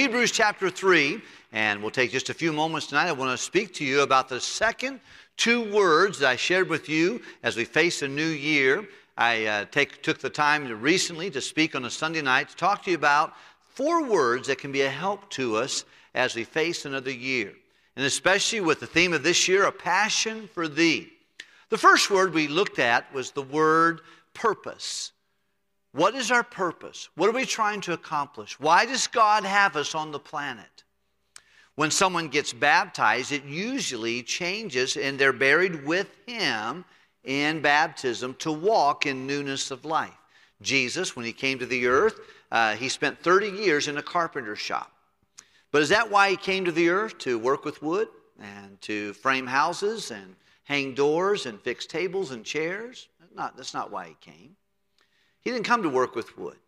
Hebrews chapter 3, and we'll take just a few moments tonight. I want to speak to you about the second two words that I shared with you as we face a new year. I uh, take, took the time to recently to speak on a Sunday night to talk to you about four words that can be a help to us as we face another year. And especially with the theme of this year, a passion for thee. The first word we looked at was the word purpose. What is our purpose? What are we trying to accomplish? Why does God have us on the planet? When someone gets baptized, it usually changes and they're buried with Him in baptism to walk in newness of life. Jesus, when He came to the earth, uh, He spent 30 years in a carpenter shop. But is that why He came to the earth? To work with wood and to frame houses and hang doors and fix tables and chairs? Not, that's not why He came. He didn't come to work with wood.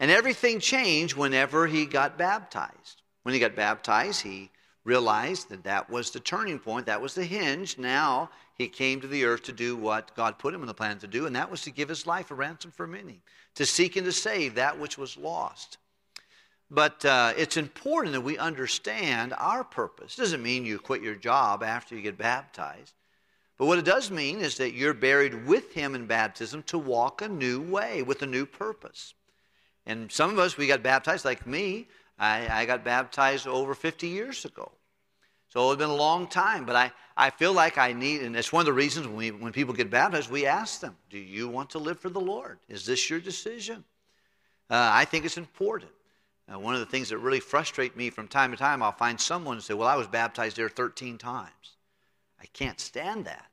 And everything changed whenever he got baptized. When he got baptized, he realized that that was the turning point, that was the hinge. Now he came to the earth to do what God put him on the planet to do, and that was to give his life a ransom for many, to seek and to save that which was lost. But uh, it's important that we understand our purpose. It doesn't mean you quit your job after you get baptized. But what it does mean is that you're buried with him in baptism to walk a new way with a new purpose. And some of us, we got baptized, like me. I, I got baptized over 50 years ago. So it's been a long time, but I, I feel like I need, and it's one of the reasons when, we, when people get baptized, we ask them, Do you want to live for the Lord? Is this your decision? Uh, I think it's important. Uh, one of the things that really frustrate me from time to time, I'll find someone and say, Well, I was baptized there 13 times. I can't stand that.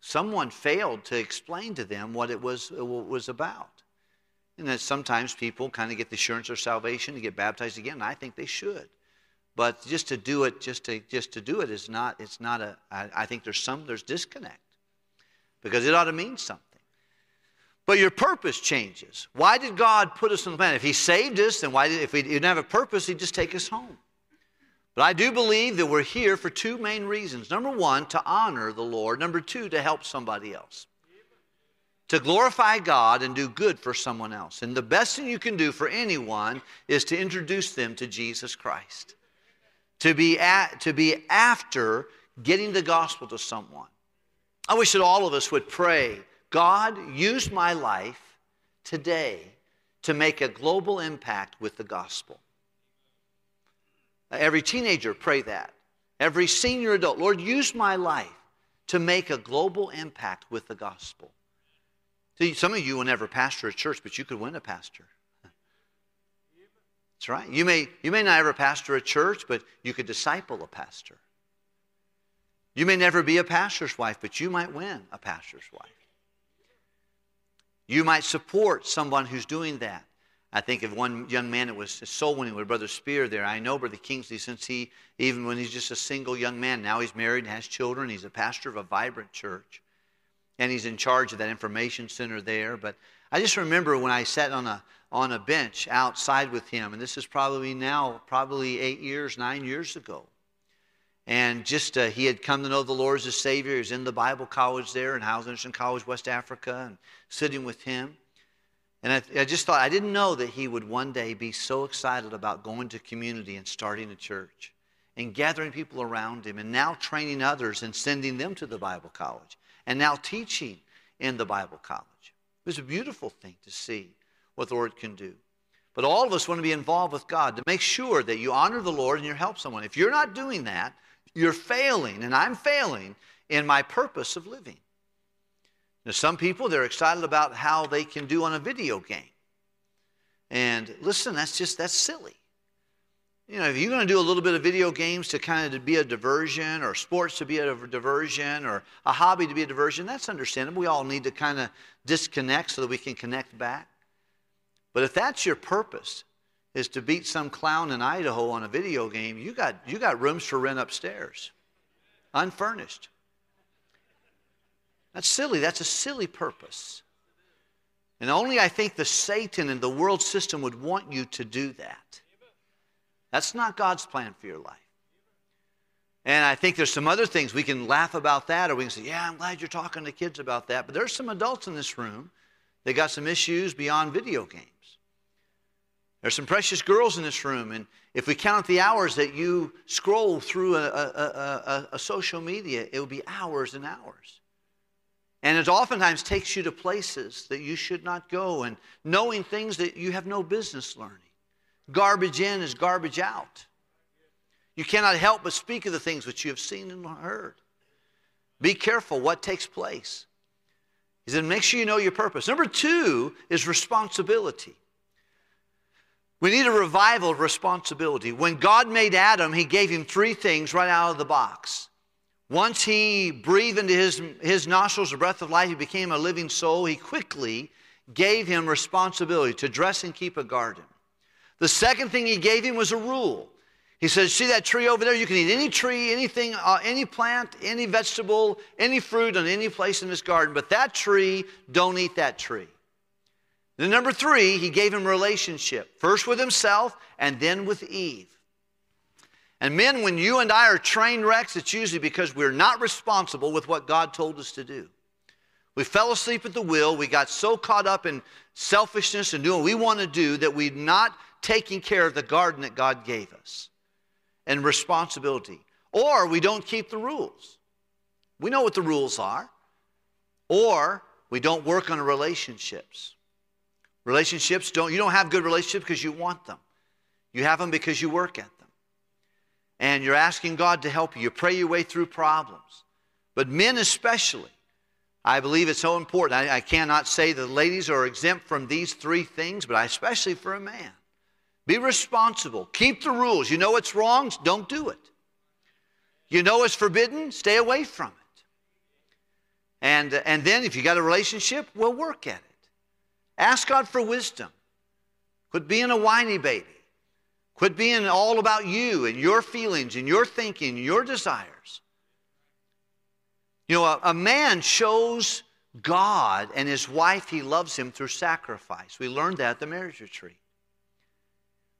Someone failed to explain to them what it was, what it was about. And that sometimes people kind of get the assurance of salvation to get baptized again, and I think they should. But just to do it, just to just to do it is not. It's not a. I, I think there's some there's disconnect because it ought to mean something. But your purpose changes. Why did God put us on the planet? If He saved us, then why did if we didn't have a purpose, He'd just take us home. But I do believe that we're here for two main reasons. Number one, to honor the Lord. Number two, to help somebody else. To glorify God and do good for someone else. And the best thing you can do for anyone is to introduce them to Jesus Christ. To be, at, to be after getting the gospel to someone. I wish that all of us would pray God, use my life today to make a global impact with the gospel. Every teenager, pray that. Every senior adult, Lord, use my life to make a global impact with the gospel. See, some of you will never pastor a church, but you could win a pastor. That's right. You may, you may not ever pastor a church, but you could disciple a pastor. You may never be a pastor's wife, but you might win a pastor's wife. You might support someone who's doing that. I think of one young man that was soul winning with Brother Spear there. I know Brother Kingsley since he, even when he's just a single young man, now he's married and has children. He's a pastor of a vibrant church. And he's in charge of that information center there. But I just remember when I sat on a, on a bench outside with him, and this is probably now, probably eight years, nine years ago. And just uh, he had come to know the Lord as his Savior. He was in the Bible college there in Howes College, West Africa, and sitting with him. And I, I, just thought, I didn't know that he would one day be so excited about going to community and starting a church and gathering people around him and now training others and sending them to the Bible college and now teaching in the Bible college. It was a beautiful thing to see what the Lord can do. But all of us want to be involved with God to make sure that you honor the Lord and you help someone. If you're not doing that, you're failing, and I'm failing in my purpose of living. Now, some people, they're excited about how they can do on a video game. And listen, that's just, that's silly. You know, if you're going to do a little bit of video games to kind of be a diversion or sports to be a diversion or a hobby to be a diversion, that's understandable. We all need to kind of disconnect so that we can connect back. But if that's your purpose, is to beat some clown in Idaho on a video game, you got, you got rooms for rent upstairs, unfurnished. That's silly. That's a silly purpose. And only I think the Satan and the world system would want you to do that. That's not God's plan for your life. And I think there's some other things we can laugh about that, or we can say, Yeah, I'm glad you're talking to kids about that. But there's some adults in this room that got some issues beyond video games. There's some precious girls in this room, and if we count the hours that you scroll through a, a, a, a social media, it will be hours and hours. And it oftentimes takes you to places that you should not go and knowing things that you have no business learning. Garbage in is garbage out. You cannot help but speak of the things which you have seen and heard. Be careful what takes place. He said, make sure you know your purpose. Number two is responsibility. We need a revival of responsibility. When God made Adam, he gave him three things right out of the box. Once he breathed into his, his nostrils the breath of life, he became a living soul. He quickly gave him responsibility to dress and keep a garden. The second thing he gave him was a rule. He says, See that tree over there? You can eat any tree, anything, uh, any plant, any vegetable, any fruit on any place in this garden, but that tree, don't eat that tree. Then, number three, he gave him relationship, first with himself and then with Eve. And men, when you and I are train wrecks, it's usually because we're not responsible with what God told us to do. We fell asleep at the wheel. We got so caught up in selfishness and doing what we want to do that we're not taking care of the garden that God gave us and responsibility. Or we don't keep the rules. We know what the rules are. Or we don't work on relationships. Relationships don't, you don't have good relationships because you want them. You have them because you work at them and you're asking God to help you. You pray your way through problems. But men, especially, I believe it's so important. I, I cannot say the ladies are exempt from these three things, but I, especially for a man. Be responsible. Keep the rules. You know what's wrong? Don't do it. You know it's forbidden? Stay away from it. And, and then if you got a relationship, well, work at it. Ask God for wisdom. Quit being a whiny baby. Quit being all about you and your feelings and your thinking, your desires. You know, a, a, man shows God and his wife he loves him through sacrifice. We learned that at the marriage retreat.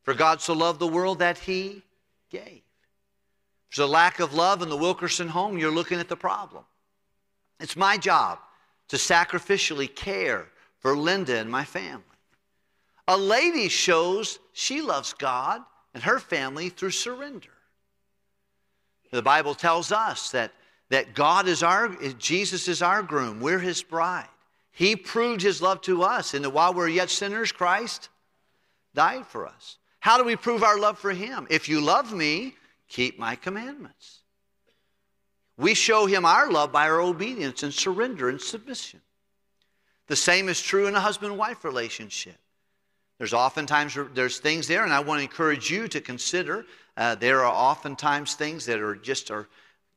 For God so loved the world that he gave. If there's a lack of love in the Wilkerson home, you're looking at the problem. It's my job to sacrificially care for Linda and my family. A lady shows she loves God and her family through surrender. The Bible tells us that, that God is our, Jesus is our groom, we're his bride. He proved his love to us, and that while we're yet sinners, Christ died for us. How do we prove our love for him? If you love me, keep my commandments. We show him our love by our obedience and surrender and submission. The same is true in a husband wife relationship. There's oftentimes there's things there, and I want to encourage you to consider. Uh, there are oftentimes things that are just are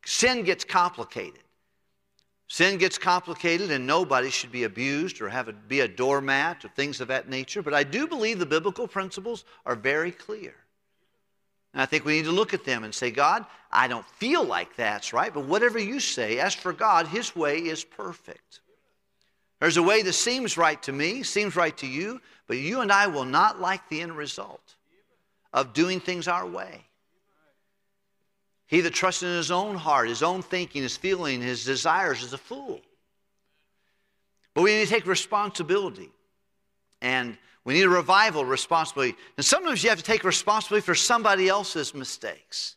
sin gets complicated. Sin gets complicated, and nobody should be abused or have a, be a doormat or things of that nature. But I do believe the biblical principles are very clear. And I think we need to look at them and say, God, I don't feel like that's right, but whatever you say, as for God, His way is perfect. There's a way that seems right to me, seems right to you, but you and I will not like the end result of doing things our way. He that trusts in his own heart, his own thinking, his feeling, his desires is a fool. But we need to take responsibility. And we need a revival responsibility. And sometimes you have to take responsibility for somebody else's mistakes.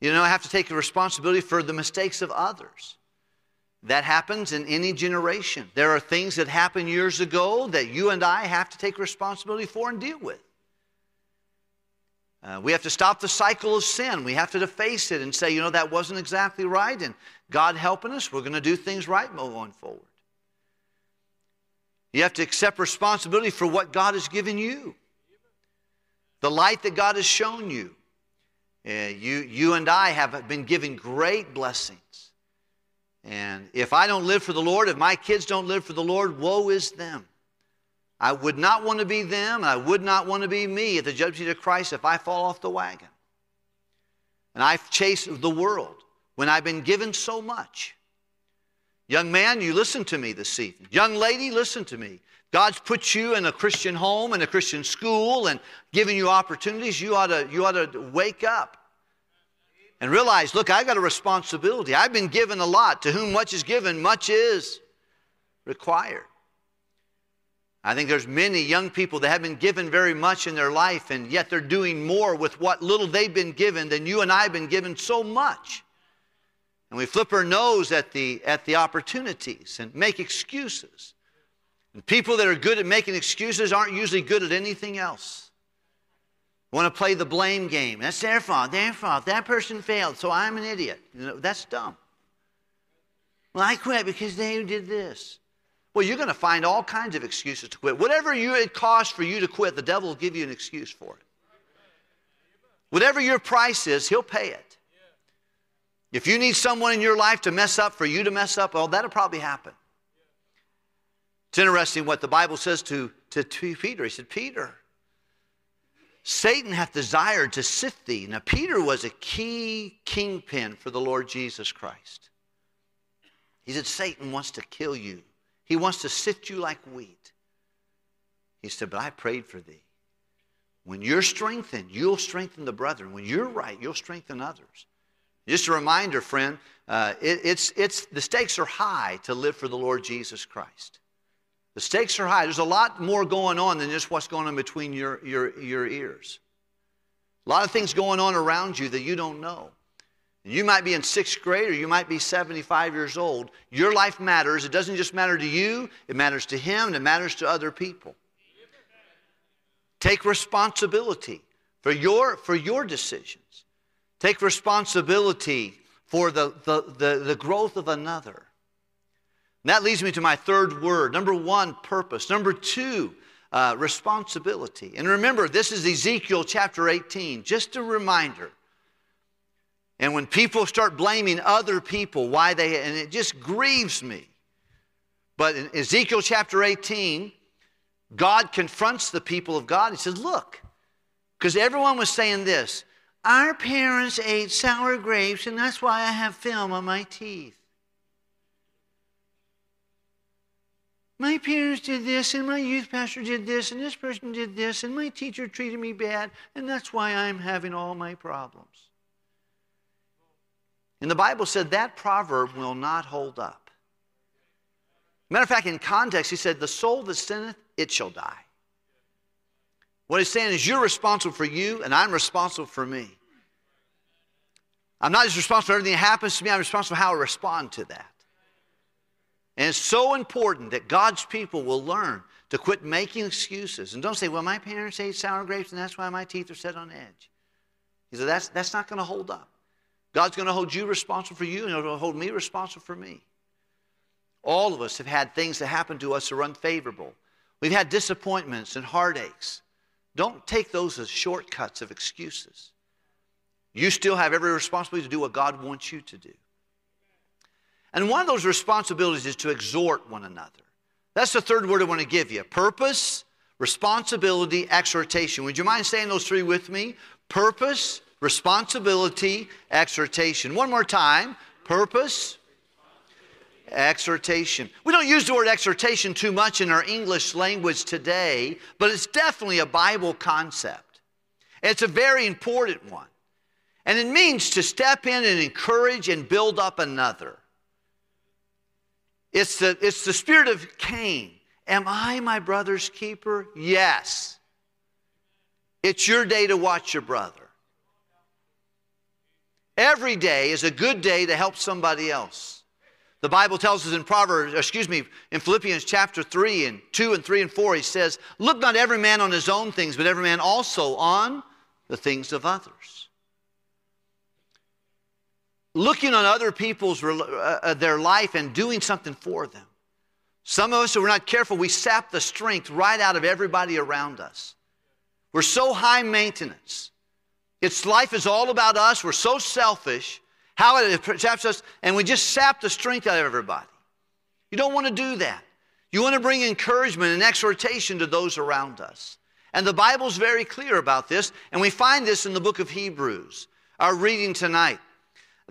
You know, I have to take responsibility for the mistakes of others. That happens in any generation. There are things that happened years ago that you and I have to take responsibility for and deal with. Uh, we have to stop the cycle of sin. We have to face it and say, you know, that wasn't exactly right, and God helping us, we're going to do things right going forward. You have to accept responsibility for what God has given you, the light that God has shown you. Uh, you, you and I have been given great blessings. And if I don't live for the Lord, if my kids don't live for the Lord, woe is them. I would not want to be them, and I would not want to be me at the judgment of Christ if I fall off the wagon. And I've chased the world when I've been given so much. Young man, you listen to me this evening. Young lady, listen to me. God's put you in a Christian home and a Christian school and given you opportunities. You ought to, you ought to wake up and realize, look, I've got a responsibility. I've been given a lot. To whom much is given, much is required. I think there's many young people that have been given very much in their life, and yet they're doing more with what little they've been given than you and I have been given so much. And we flip our nose at the, at the opportunities and make excuses. And people that are good at making excuses aren't usually good at anything else. Want to play the blame game. That's their fault, their fault. That person failed, so I'm an idiot. You know, that's dumb. Well, I quit because they did this. Well, you're going to find all kinds of excuses to quit. Whatever you, it costs for you to quit, the devil will give you an excuse for it. Whatever your price is, he'll pay it. If you need someone in your life to mess up for you to mess up, well, that'll probably happen. It's interesting what the Bible says to, to, to Peter. He said, Peter, Satan hath desired to sift thee. Now, Peter was a key kingpin for the Lord Jesus Christ. He said, Satan wants to kill you. He wants to sift you like wheat. He said, But I prayed for thee. When you're strengthened, you'll strengthen the brethren. When you're right, you'll strengthen others. Just a reminder, friend, uh, it, it's, it's, the stakes are high to live for the Lord Jesus Christ. The stakes are high. There's a lot more going on than just what's going on between your, your, your ears. A lot of things going on around you that you don't know. You might be in sixth grade or you might be 75 years old. Your life matters. It doesn't just matter to you, it matters to him, and it matters to other people. Take responsibility for your, for your decisions. Take responsibility for the, the, the, the growth of another. And that leads me to my third word. Number one, purpose. Number two, uh, responsibility. And remember, this is Ezekiel chapter 18. Just a reminder and when people start blaming other people, why they, and it just grieves me. But in Ezekiel chapter 18, God confronts the people of God. He says, Look, because everyone was saying this our parents ate sour grapes, and that's why I have film on my teeth. My parents did this, and my youth pastor did this, and this person did this, and my teacher treated me bad, and that's why I'm having all my problems. And the Bible said that proverb will not hold up. Matter of fact, in context, he said, The soul that sinneth, it shall die. What he's saying is, You're responsible for you, and I'm responsible for me. I'm not just responsible for everything that happens to me, I'm responsible for how I respond to that. And it's so important that God's people will learn to quit making excuses. And don't say, well, my parents ate sour grapes and that's why my teeth are set on edge. He said, that's, that's not going to hold up. God's going to hold you responsible for you, and He'll hold me responsible for me. All of us have had things that happen to us that are unfavorable. We've had disappointments and heartaches. Don't take those as shortcuts of excuses. You still have every responsibility to do what God wants you to do. And one of those responsibilities is to exhort one another. That's the third word I want to give you purpose, responsibility, exhortation. Would you mind saying those three with me? Purpose, responsibility, exhortation. One more time purpose, exhortation. We don't use the word exhortation too much in our English language today, but it's definitely a Bible concept. It's a very important one. And it means to step in and encourage and build up another. It's the, it's the spirit of Cain. Am I my brother's keeper? Yes. It's your day to watch your brother. Every day is a good day to help somebody else. The Bible tells us in Proverbs, excuse me, in Philippians chapter 3 and 2 and 3 and 4, he says, Look not every man on his own things, but every man also on the things of others. Looking on other people's uh, uh, their life and doing something for them. Some of us, if we're not careful, we sap the strength right out of everybody around us. We're so high maintenance. Its life is all about us. We're so selfish. How it taps us, and we just sap the strength out of everybody. You don't want to do that. You want to bring encouragement and exhortation to those around us. And the Bible's very clear about this, and we find this in the book of Hebrews, our reading tonight.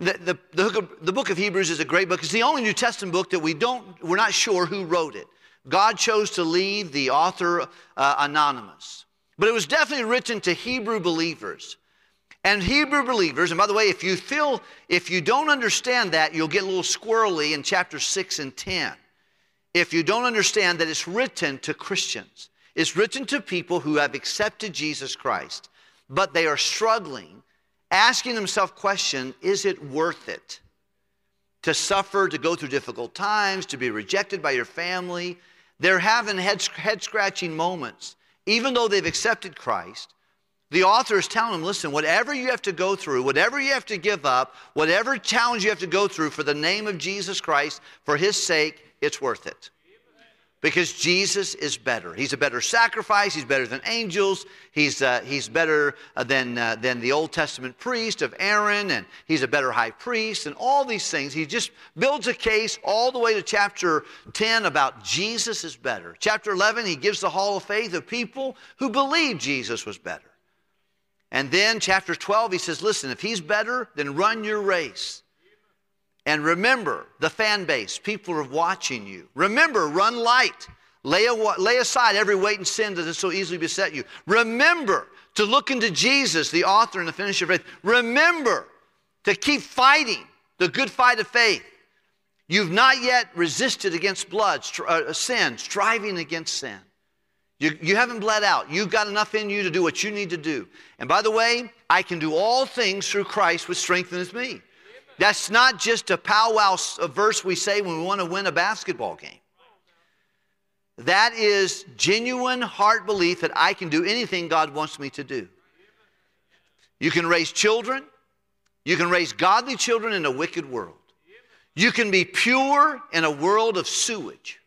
The, the, the, the, book of Hebrews is a great book. It's the only New Testament book that we don't, we're not sure who wrote it. God chose to leave the author uh, anonymous. But it was definitely written to Hebrew believers. And Hebrew believers, and by the way, if you feel, if you don't understand that, you'll get a little squirrely in chapter 6 and 10. if you don't understand that it's written to Christians. It's written to people who have accepted Jesus Christ, but they are struggling, asking themselves question, is it worth it? To suffer, to go through difficult times, to be rejected by your family. They're having head, head scratching moments. Even though they've accepted Christ, the author is telling them listen, whatever you have to go through, whatever you have to give up, whatever challenge you have to go through for the name of Jesus Christ, for his sake, it's worth it. Because Jesus is better. He's a better sacrifice. He's better than angels. He's, uh, he's better uh, than, uh, than the Old Testament priest of Aaron, and he's a better high priest, and all these things. He just builds a case all the way to chapter 10 about Jesus is better. Chapter 11, he gives the hall of faith of people who believe Jesus was better. And then, chapter 12, he says, Listen, if he's better, then run your race. And remember the fan base, people are watching you. Remember, run light. Lay, lay aside every weight and sin that has so easily beset you. Remember to look into Jesus, the author and the finisher of faith. Remember to keep fighting the good fight of faith. You've not yet resisted against blood, uh, sin, striving against sin. You, you haven't bled out. You've got enough in you to do what you need to do. And by the way, I can do all things through Christ which strengthens me. That's not just a powwow a verse we say when we want to win a basketball game. That is genuine heart belief that I can do anything God wants me to do. You can raise children. You can raise godly children in a wicked world. You can be pure in a world of sewage.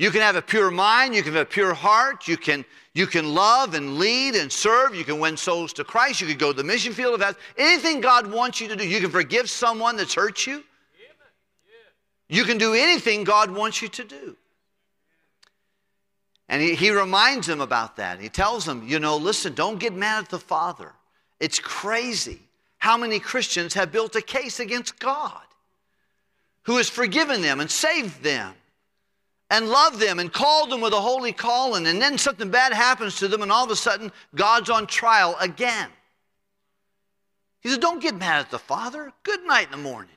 You can have a pure mind, you can have a pure heart, you can, you can love and lead and serve, you can win souls to Christ, you can go to the mission field of that. Anything God wants you to do, you can forgive someone that's hurt you. You can do anything God wants you to do. And he, he reminds them about that. He tells them, you know, listen, don't get mad at the Father. It's crazy how many Christians have built a case against God who has forgiven them and saved them and loved them and called them with a holy calling, and then something bad happens to them, and all of a sudden, God's on trial again. He said, Don't get mad at the Father. Good night in the morning.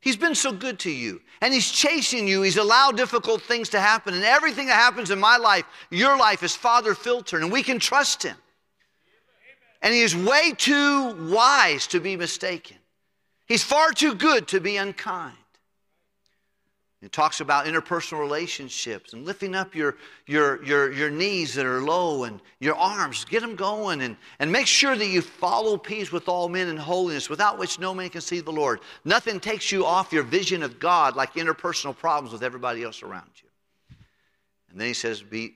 He's been so good to you, and He's chasing you. He's allowed difficult things to happen, and everything that happens in my life, your life, is Father filtered, and we can trust Him. And He is way too wise to be mistaken. He's far too good to be unkind. It talks about interpersonal relationships and lifting up your, your, your, your knees that are low and your arms. Get them going and, and make sure that you follow peace with all men in holiness, without which no man can see the Lord. Nothing takes you off your vision of God like interpersonal problems with everybody else around you. And then he says, Be,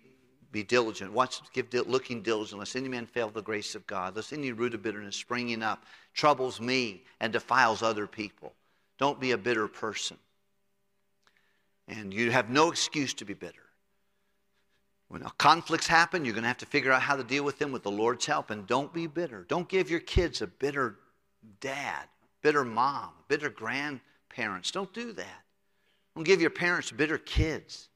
be diligent. Watch, give looking diligent, lest any man fail the grace of God, lest any root of bitterness springing up troubles me and defiles other people. Don't be a bitter person. And you have no excuse to be bitter. When conflicts happen, you're going to have to figure out how to deal with them with the Lord's help. And don't be bitter. Don't give your kids a bitter dad, bitter mom, bitter grandparents. Don't do that. Don't give your parents bitter kids.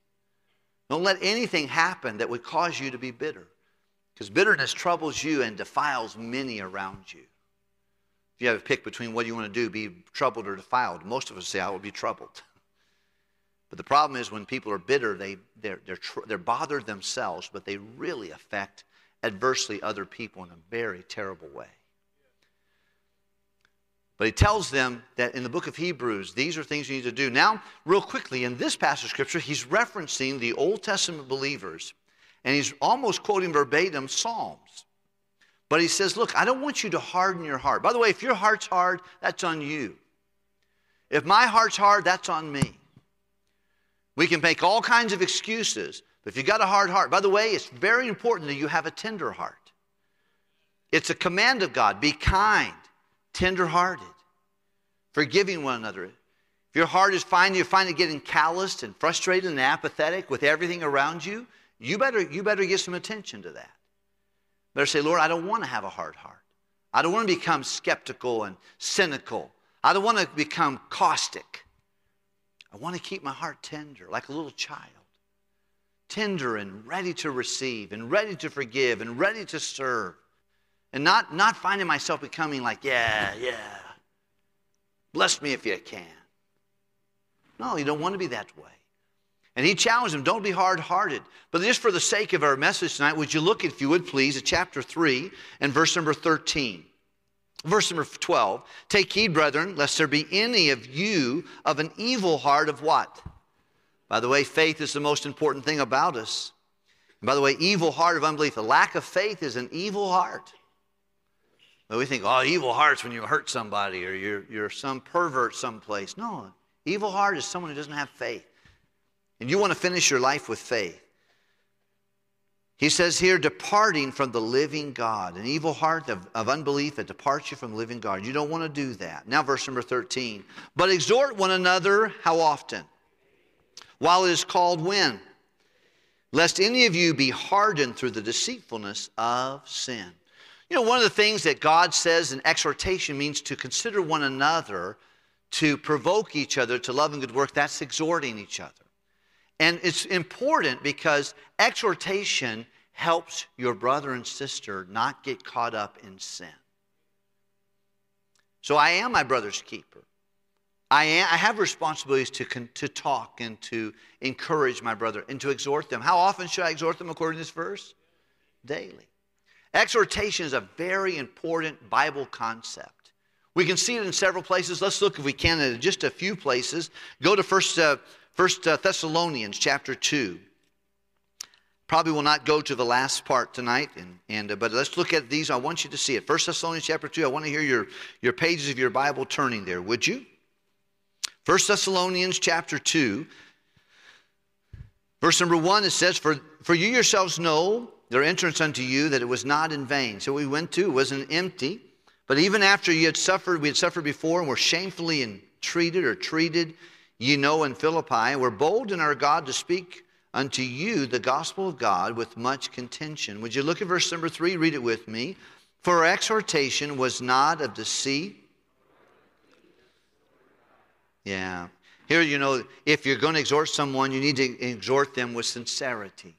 Don't let anything happen that would cause you to be bitter. Because bitterness troubles you and defiles many around you. If you have a pick between what you want to do, be troubled or defiled, most of us say, I will be troubled. But the problem is when people are bitter, they, they're, they're, they're bothered themselves, but they really affect adversely other people in a very terrible way. But he tells them that in the book of Hebrews, these are things you need to do. Now, real quickly, in this passage of scripture, he's referencing the Old Testament believers, and he's almost quoting verbatim Psalms. But he says, Look, I don't want you to harden your heart. By the way, if your heart's hard, that's on you. If my heart's hard, that's on me. We can make all kinds of excuses, but if you've got a hard heart, by the way, it's very important that you have a tender heart. It's a command of God be kind, tender hearted, forgiving one another. If your heart is fine, you find it getting calloused and frustrated and apathetic with everything around you, you better, you better give some attention to that. Better say, Lord, I don't want to have a hard heart. I don't want to become skeptical and cynical. I don't want to become caustic. I want to keep my heart tender, like a little child. Tender and ready to receive, and ready to forgive, and ready to serve. And not, not finding myself becoming like, yeah, yeah. Bless me if you can. No, you don't want to be that way. And he challenged them, don't be hard hearted. But just for the sake of our message tonight, would you look, if you would please, at chapter 3 and verse number 13. Verse number 12 Take heed, brethren, lest there be any of you of an evil heart of what? By the way, faith is the most important thing about us. And by the way, evil heart of unbelief, a lack of faith is an evil heart. But we think, oh, evil heart's when you hurt somebody or you're, you're some pervert someplace. No, evil heart is someone who doesn't have faith. And you want to finish your life with faith. He says here, departing from the living God, an evil heart of, of unbelief that departs you from the living God. You don't want to do that. Now, verse number 13. But exhort one another, how often? While it is called when? Lest any of you be hardened through the deceitfulness of sin. You know, one of the things that God says in exhortation means to consider one another, to provoke each other to love and good work. That's exhorting each other. And it's important because exhortation helps your brother and sister not get caught up in sin. So I am my brother's keeper. I, am, I have responsibilities to, to talk and to encourage my brother and to exhort them. How often should I exhort them according to this verse? Daily. Exhortation is a very important Bible concept. We can see it in several places. Let's look, if we can, at just a few places. Go to First, uh, First uh, Thessalonians chapter 2. Probably will not go to the last part tonight, and, and, uh, but let's look at these. I want you to see it. First Thessalonians chapter 2. I want to hear your, your pages of your Bible turning there, would you? First Thessalonians chapter 2. Verse number 1, it says, For, for you yourselves know their entrance unto you that it was not in vain. So we went to it wasn't empty. But even after you had suffered, we had suffered before and were shamefully entreated or treated ye know in Philippi, were bold in our God to speak unto you the gospel of God with much contention. Would you look at verse number three? Read it with me. For exhortation was not of deceit. Yeah. Here, you know, if you're going to exhort someone, you need to exhort them with sincerity.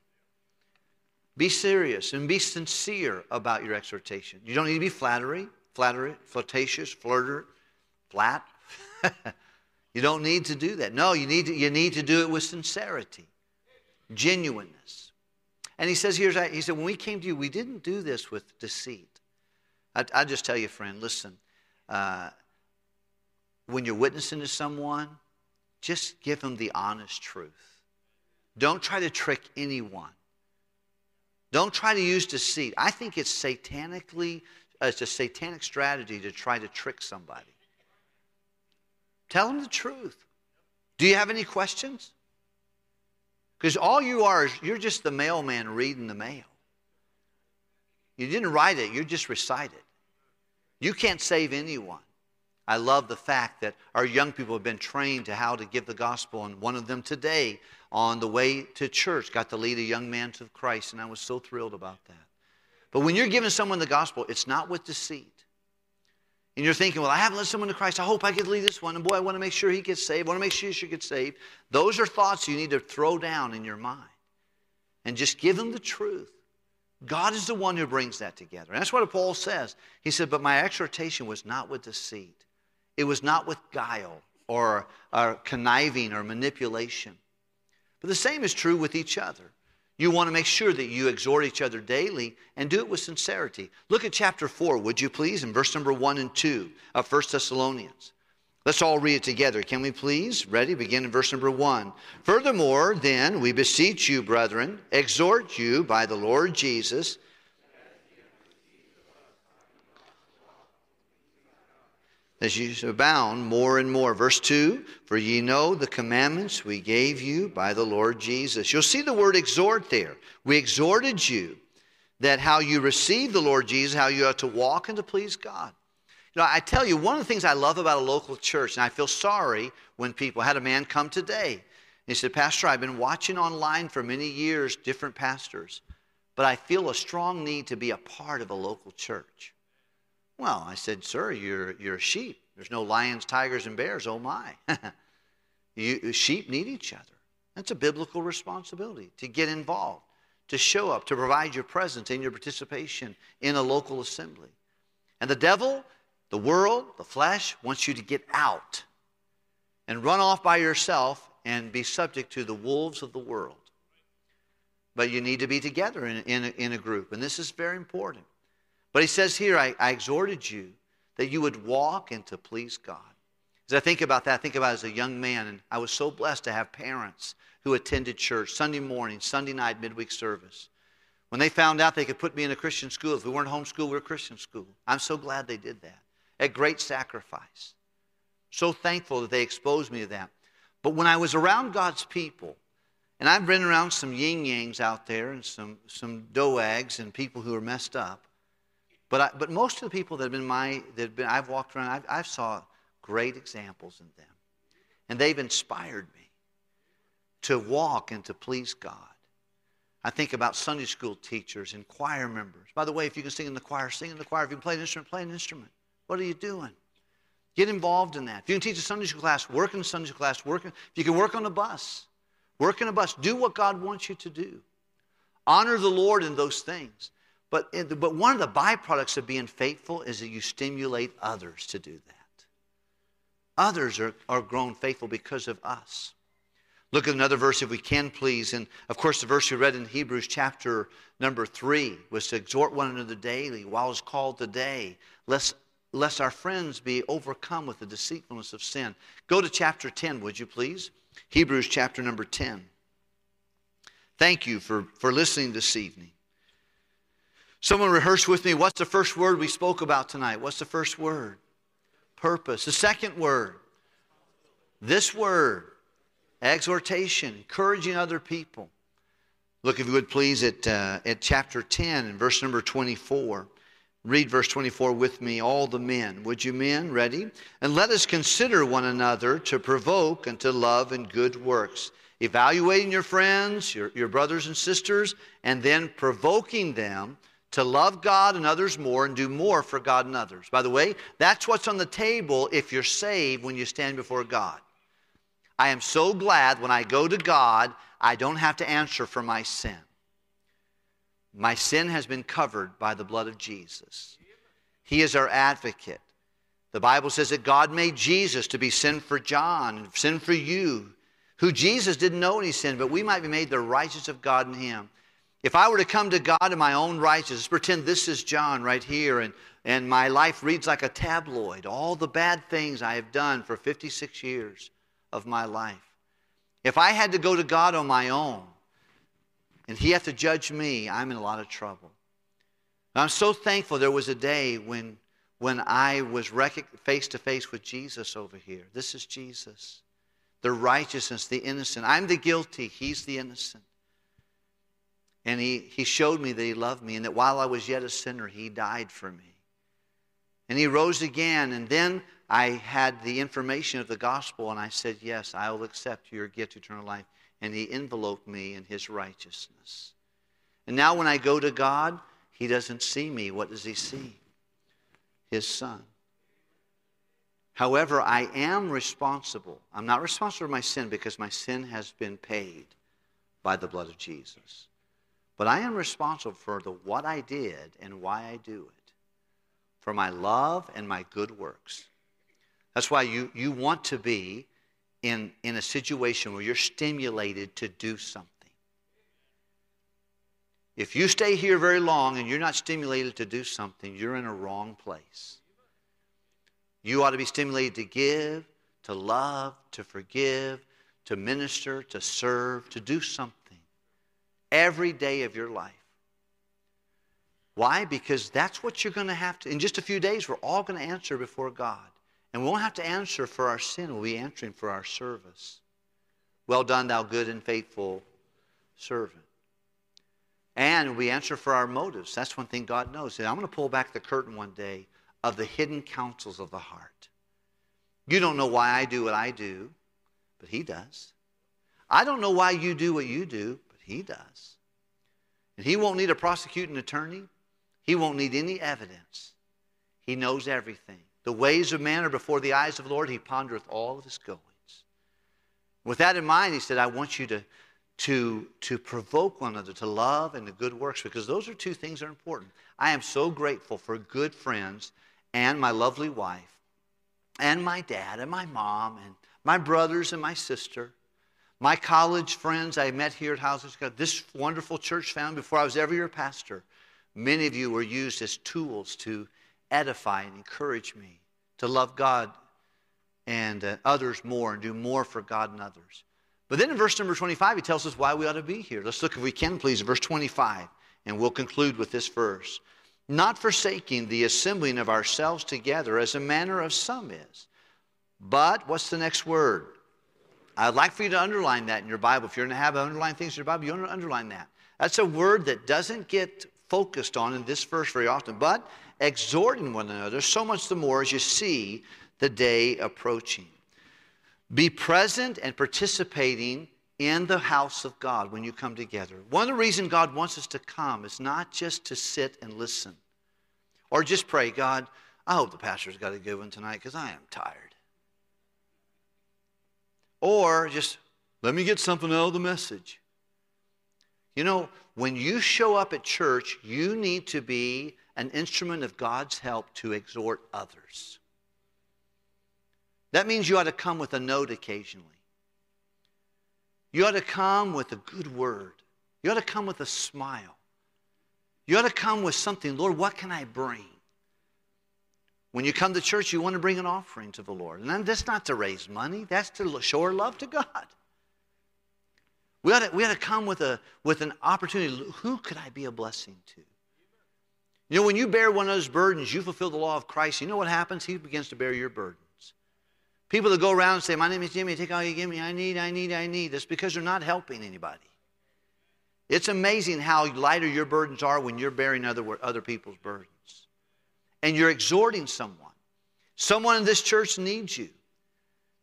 Be serious and be sincere about your exhortation. You don't need to be flattery, flattery, flirtatious, flirter, flat. You don't need to do that. No, you need to, you need to do it with sincerity, genuineness. And he says, here's, he said, when we came to you, we didn't do this with deceit. I, I just tell you, friend, listen, uh, when you're witnessing to someone, just give them the honest truth. Don't try to trick anyone. Don't try to use deceit. I think it's satanically, uh, it's a satanic strategy to try to trick somebody. Tell them the truth. Do you have any questions? Because all you are is you're just the mailman reading the mail. You didn't write it, you just recite it. You can't save anyone. I love the fact that our young people have been trained to how to give the gospel, and one of them today on the way to church got to lead a young man to Christ, and I was so thrilled about that. But when you're giving someone the gospel, it's not with deceit. And you're thinking, well, I haven't led someone to Christ. I hope I could lead this one. And boy, I want to make sure he gets saved. I want to make sure she gets saved. Those are thoughts you need to throw down in your mind and just give them the truth. God is the one who brings that together. And that's what Paul says. He said, But my exhortation was not with deceit, it was not with guile or, or conniving or manipulation. But the same is true with each other. You want to make sure that you exhort each other daily and do it with sincerity. Look at chapter 4, would you please, in verse number 1 and 2 of 1 Thessalonians. Let's all read it together. Can we please? Ready? Begin in verse number 1. Furthermore, then, we beseech you, brethren, exhort you by the Lord Jesus as you abound more and more. Verse 2 For ye know the commandments we gave you by the Lord Jesus. You'll see the word exhort there. We exhorted you that how you receive the Lord Jesus, how you are to walk and to please God. You know, I tell you, one of the things I love about a local church, and I feel sorry when people I had a man come today. He said, Pastor, I've been watching online for many years, different pastors, but I feel a strong need to be a part of a local church. Well, I said, Sir, you're, you're a sheep. There's no lions, tigers, and bears. Oh, my. you, sheep need each other. That's a biblical responsibility to get involved, to show up, to provide your presence and your participation in a local assembly. And the devil, the world, the flesh wants you to get out. and run off by yourself and be subject to the wolves of the world. But you need to be together in, in, in a group, and this is very important. But he says here, I, I exhorted you that you would walk and to please God. As I think about that, I think about as a young man, and I was so blessed to have parents who attended church Sunday morning, Sunday night, midweek service. When they found out they could put me in a Christian school, if we weren't homeschooled, we were a Christian school. I'm so glad they did that at great sacrifice. So thankful that they exposed me to that. But when I was around God's people, and I've been around some yin yangs out there and some, some doags and people who are messed up. But, I, but most of the people that have been my, that have been, I've walked around, I've, I've saw great examples in them. And they've inspired me to walk and to please God. I think about Sunday school teachers and choir members. By the way, if you can sing in the choir, sing in the choir. If you can play an instrument, play an instrument. What are you doing? Get involved in that. If you can teach a Sunday school class, work in a Sunday school class. Work in, if you can work on a bus, work in a bus. Do what God wants you to do. Honor the Lord in those things. But, eh, but one of the byproducts of being faithful is that you stimulate others to do that. Others are, are grown faithful because of us. Look at another verse, if we can, please. And of course, the verse we read in Hebrews chapter number three was to exhort one another daily while it's called today, lest lest our friends be overcome with the deceitfulness of sin. Go to chapter 10, would you please? Hebrews chapter number 10. Thank you for, for listening this evening. Someone rehearse with me what's the first word we spoke about tonight? What's the first word? Purpose. The second word, this word, exhortation, encouraging other people. Look, if you would please, at, uh, at chapter 10 and verse number 24. Read verse 24 with me, all the men. Would you, men? Ready? And let us consider one another to provoke and to love and good works. Evaluating your friends, your, your brothers and sisters, and then provoking them to love God and others more and do more for God and others. By the way, that's what's on the table if you're saved when you stand before God. I am so glad when I go to God, I don't have to answer for my sin. My sin has been covered by the blood of Jesus. He is our advocate. The Bible says that God made Jesus to be sin for John and sin for you, who Jesus didn't know any sin, but we might be made the righteous of God in him. If I were to come to God in my own righteousness, pretend this is John right here, and, and my life reads like a tabloid, all the bad things I have done for 56 years of my life. If I had to go to God on my own, and he had to judge me, I'm in a lot of trouble. I'm so thankful there was a day when, when I was face to face with Jesus over here. This is Jesus. The righteousness, the innocent. I'm the guilty, he's the innocent. And he, he showed me that he loved me and that while I was yet a sinner, he died for me. And he rose again. And then I had the information of the gospel and I said, Yes, I will accept your gift, of eternal life and he enveloped me in his righteousness. And now when I go to God, he doesn't see me. What does he see? His son. However, I am responsible. I'm not responsible for my sin because my sin has been paid by the blood of Jesus. But I am responsible for the what I did and why I do it, for my love and my good works. That's why you, you want to be in, in a situation where you're stimulated to do something. If you stay here very long and you're not stimulated to do something, you're in a wrong place. You ought to be stimulated to give, to love, to forgive, to minister, to serve, to do something every day of your life. Why? Because that's what you're going to have to. In just a few days, we're all going to answer before God. And we won't have to answer for our sin, we'll be answering for our service. Well done, thou good and faithful servant. And we answer for our motives. That's one thing God knows. I'm going to pull back the curtain one day of the hidden counsels of the heart. You don't know why I do what I do, but He does. I don't know why you do what you do, He does. And He won't need a prosecuting attorney, He won't need any evidence. He knows everything. The ways of man are before the eyes of the Lord. He pondereth all of his goings. With that in mind, he said, I want you to, to, to provoke one another to love and to good works because those are two things that are important. I am so grateful for good friends and my lovely wife and my dad and my mom and my brothers and my sister, my college friends I met here at Houses of God, this wonderful church family before I was ever your pastor, many of you were used as tools to edify and encourage me to love God and uh, others more and do more for God and others. But then in verse number 25, he tells us why we ought to be here. Let's look, if we can, please, verse 25, and we'll conclude with this verse. Not forsaking the assembling of ourselves together as a manner of some is. But, what's the next word? I'd like for you to underline that in your Bible. If you're going to have underlined things in your Bible, you want to underline that. That's a word that doesn't get focused on in this verse very often. But exhorting one another, so much the more as you see the day approaching. Be present and participating in the house of God when you come together. One of the reasons God wants us to come is not just to sit and listen or just pray, God, I hope the pastor's got a good one tonight because I am tired. Or just let me get something out of the message. You know, when you show up at church, you need to be an instrument of God's help to exhort others. That means you ought to come with a note occasionally. You ought to come with a good word. You ought to come with a smile. You ought to come with something, Lord, what can I bring? When you come to church, you want to bring an offering to the Lord. And that's not to raise money, that's to show our love to God. We ought to, we ought to come with, a, with an opportunity. Who could I be a blessing to? You know, when you bear one of those burdens, you fulfill the law of Christ. You know what happens? He begins to bear your burdens. People that go around and say, My name is Jimmy, take all you give me. I need, I need, I need. That's because they're not helping anybody. It's amazing how lighter your burdens are when you're bearing other, other people's burdens. And you're exhorting someone. Someone in this church needs you.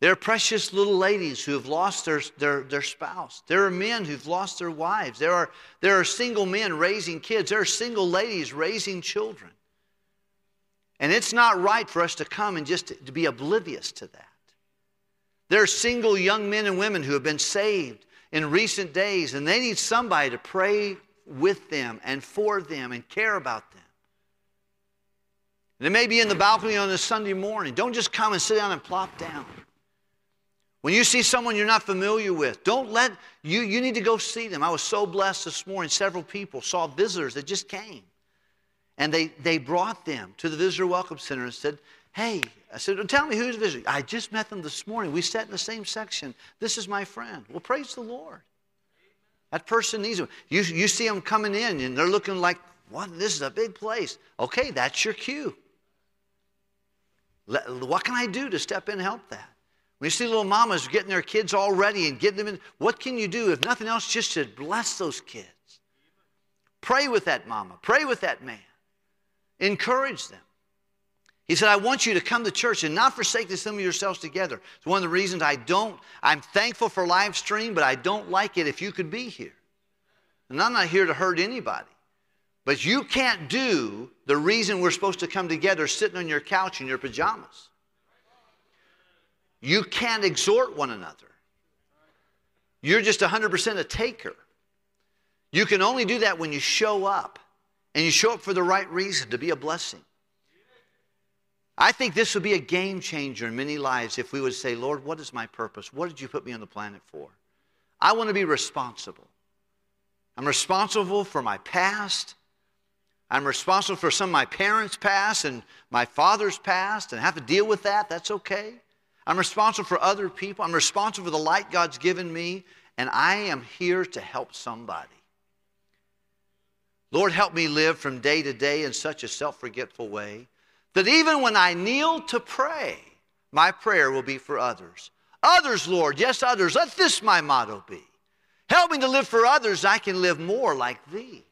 There are precious little ladies who have lost their, their, their spouse. There are men who've lost their wives. There are, there are single men raising kids. There are single ladies raising children. And it's not right for us to come and just to, to be oblivious to that. There are single young men and women who have been saved in recent days, and they need somebody to pray with them and for them and care about them. They may be in the balcony on a Sunday morning. Don't just come and sit down and plop down. When you see someone you're not familiar with, don't let you you need to go see them. I was so blessed this morning. Several people saw visitors that just came. And they, they brought them to the visitor welcome center and said, Hey, I said, tell me who's visiting. I just met them this morning. We sat in the same section. This is my friend. Well, praise the Lord. That person needs them. You, you see them coming in and they're looking like, what? This is a big place. Okay, that's your cue. What can I do to step in and help that? When you see little mamas getting their kids all ready and getting them in, what can you do, if nothing else, just to bless those kids? Pray with that mama. Pray with that man. Encourage them. He said, I want you to come to church and not forsake the assembly yourselves together. It's one of the reasons I don't, I'm thankful for live stream, but I don't like it if you could be here. And I'm not here to hurt anybody. But you can't do the reason we're supposed to come together sitting on your couch in your pajamas. You can't exhort one another. You're just 100% a taker. You can only do that when you show up, and you show up for the right reason to be a blessing. I think this would be a game changer in many lives if we would say, Lord, what is my purpose? What did you put me on the planet for? I want to be responsible. I'm responsible for my past. I'm responsible for some of my parents' past and my father's past and have to deal with that. That's okay. I'm responsible for other people. I'm responsible for the light God's given me, and I am here to help somebody. Lord, help me live from day to day in such a self forgetful way that even when I kneel to pray, my prayer will be for others. Others, Lord, yes, others. Let this my motto be. Help me to live for others, I can live more like thee.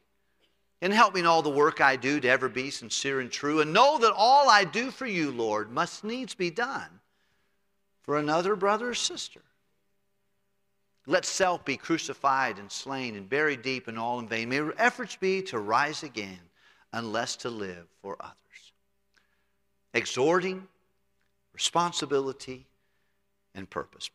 And help me in all the work I do to ever be sincere and true, and know that all I do for you, Lord, must needs be done for another brother or sister. Let self be crucified and slain and buried deep and all in vain. May efforts be to rise again, unless to live for others exhorting, responsibility, and purpose.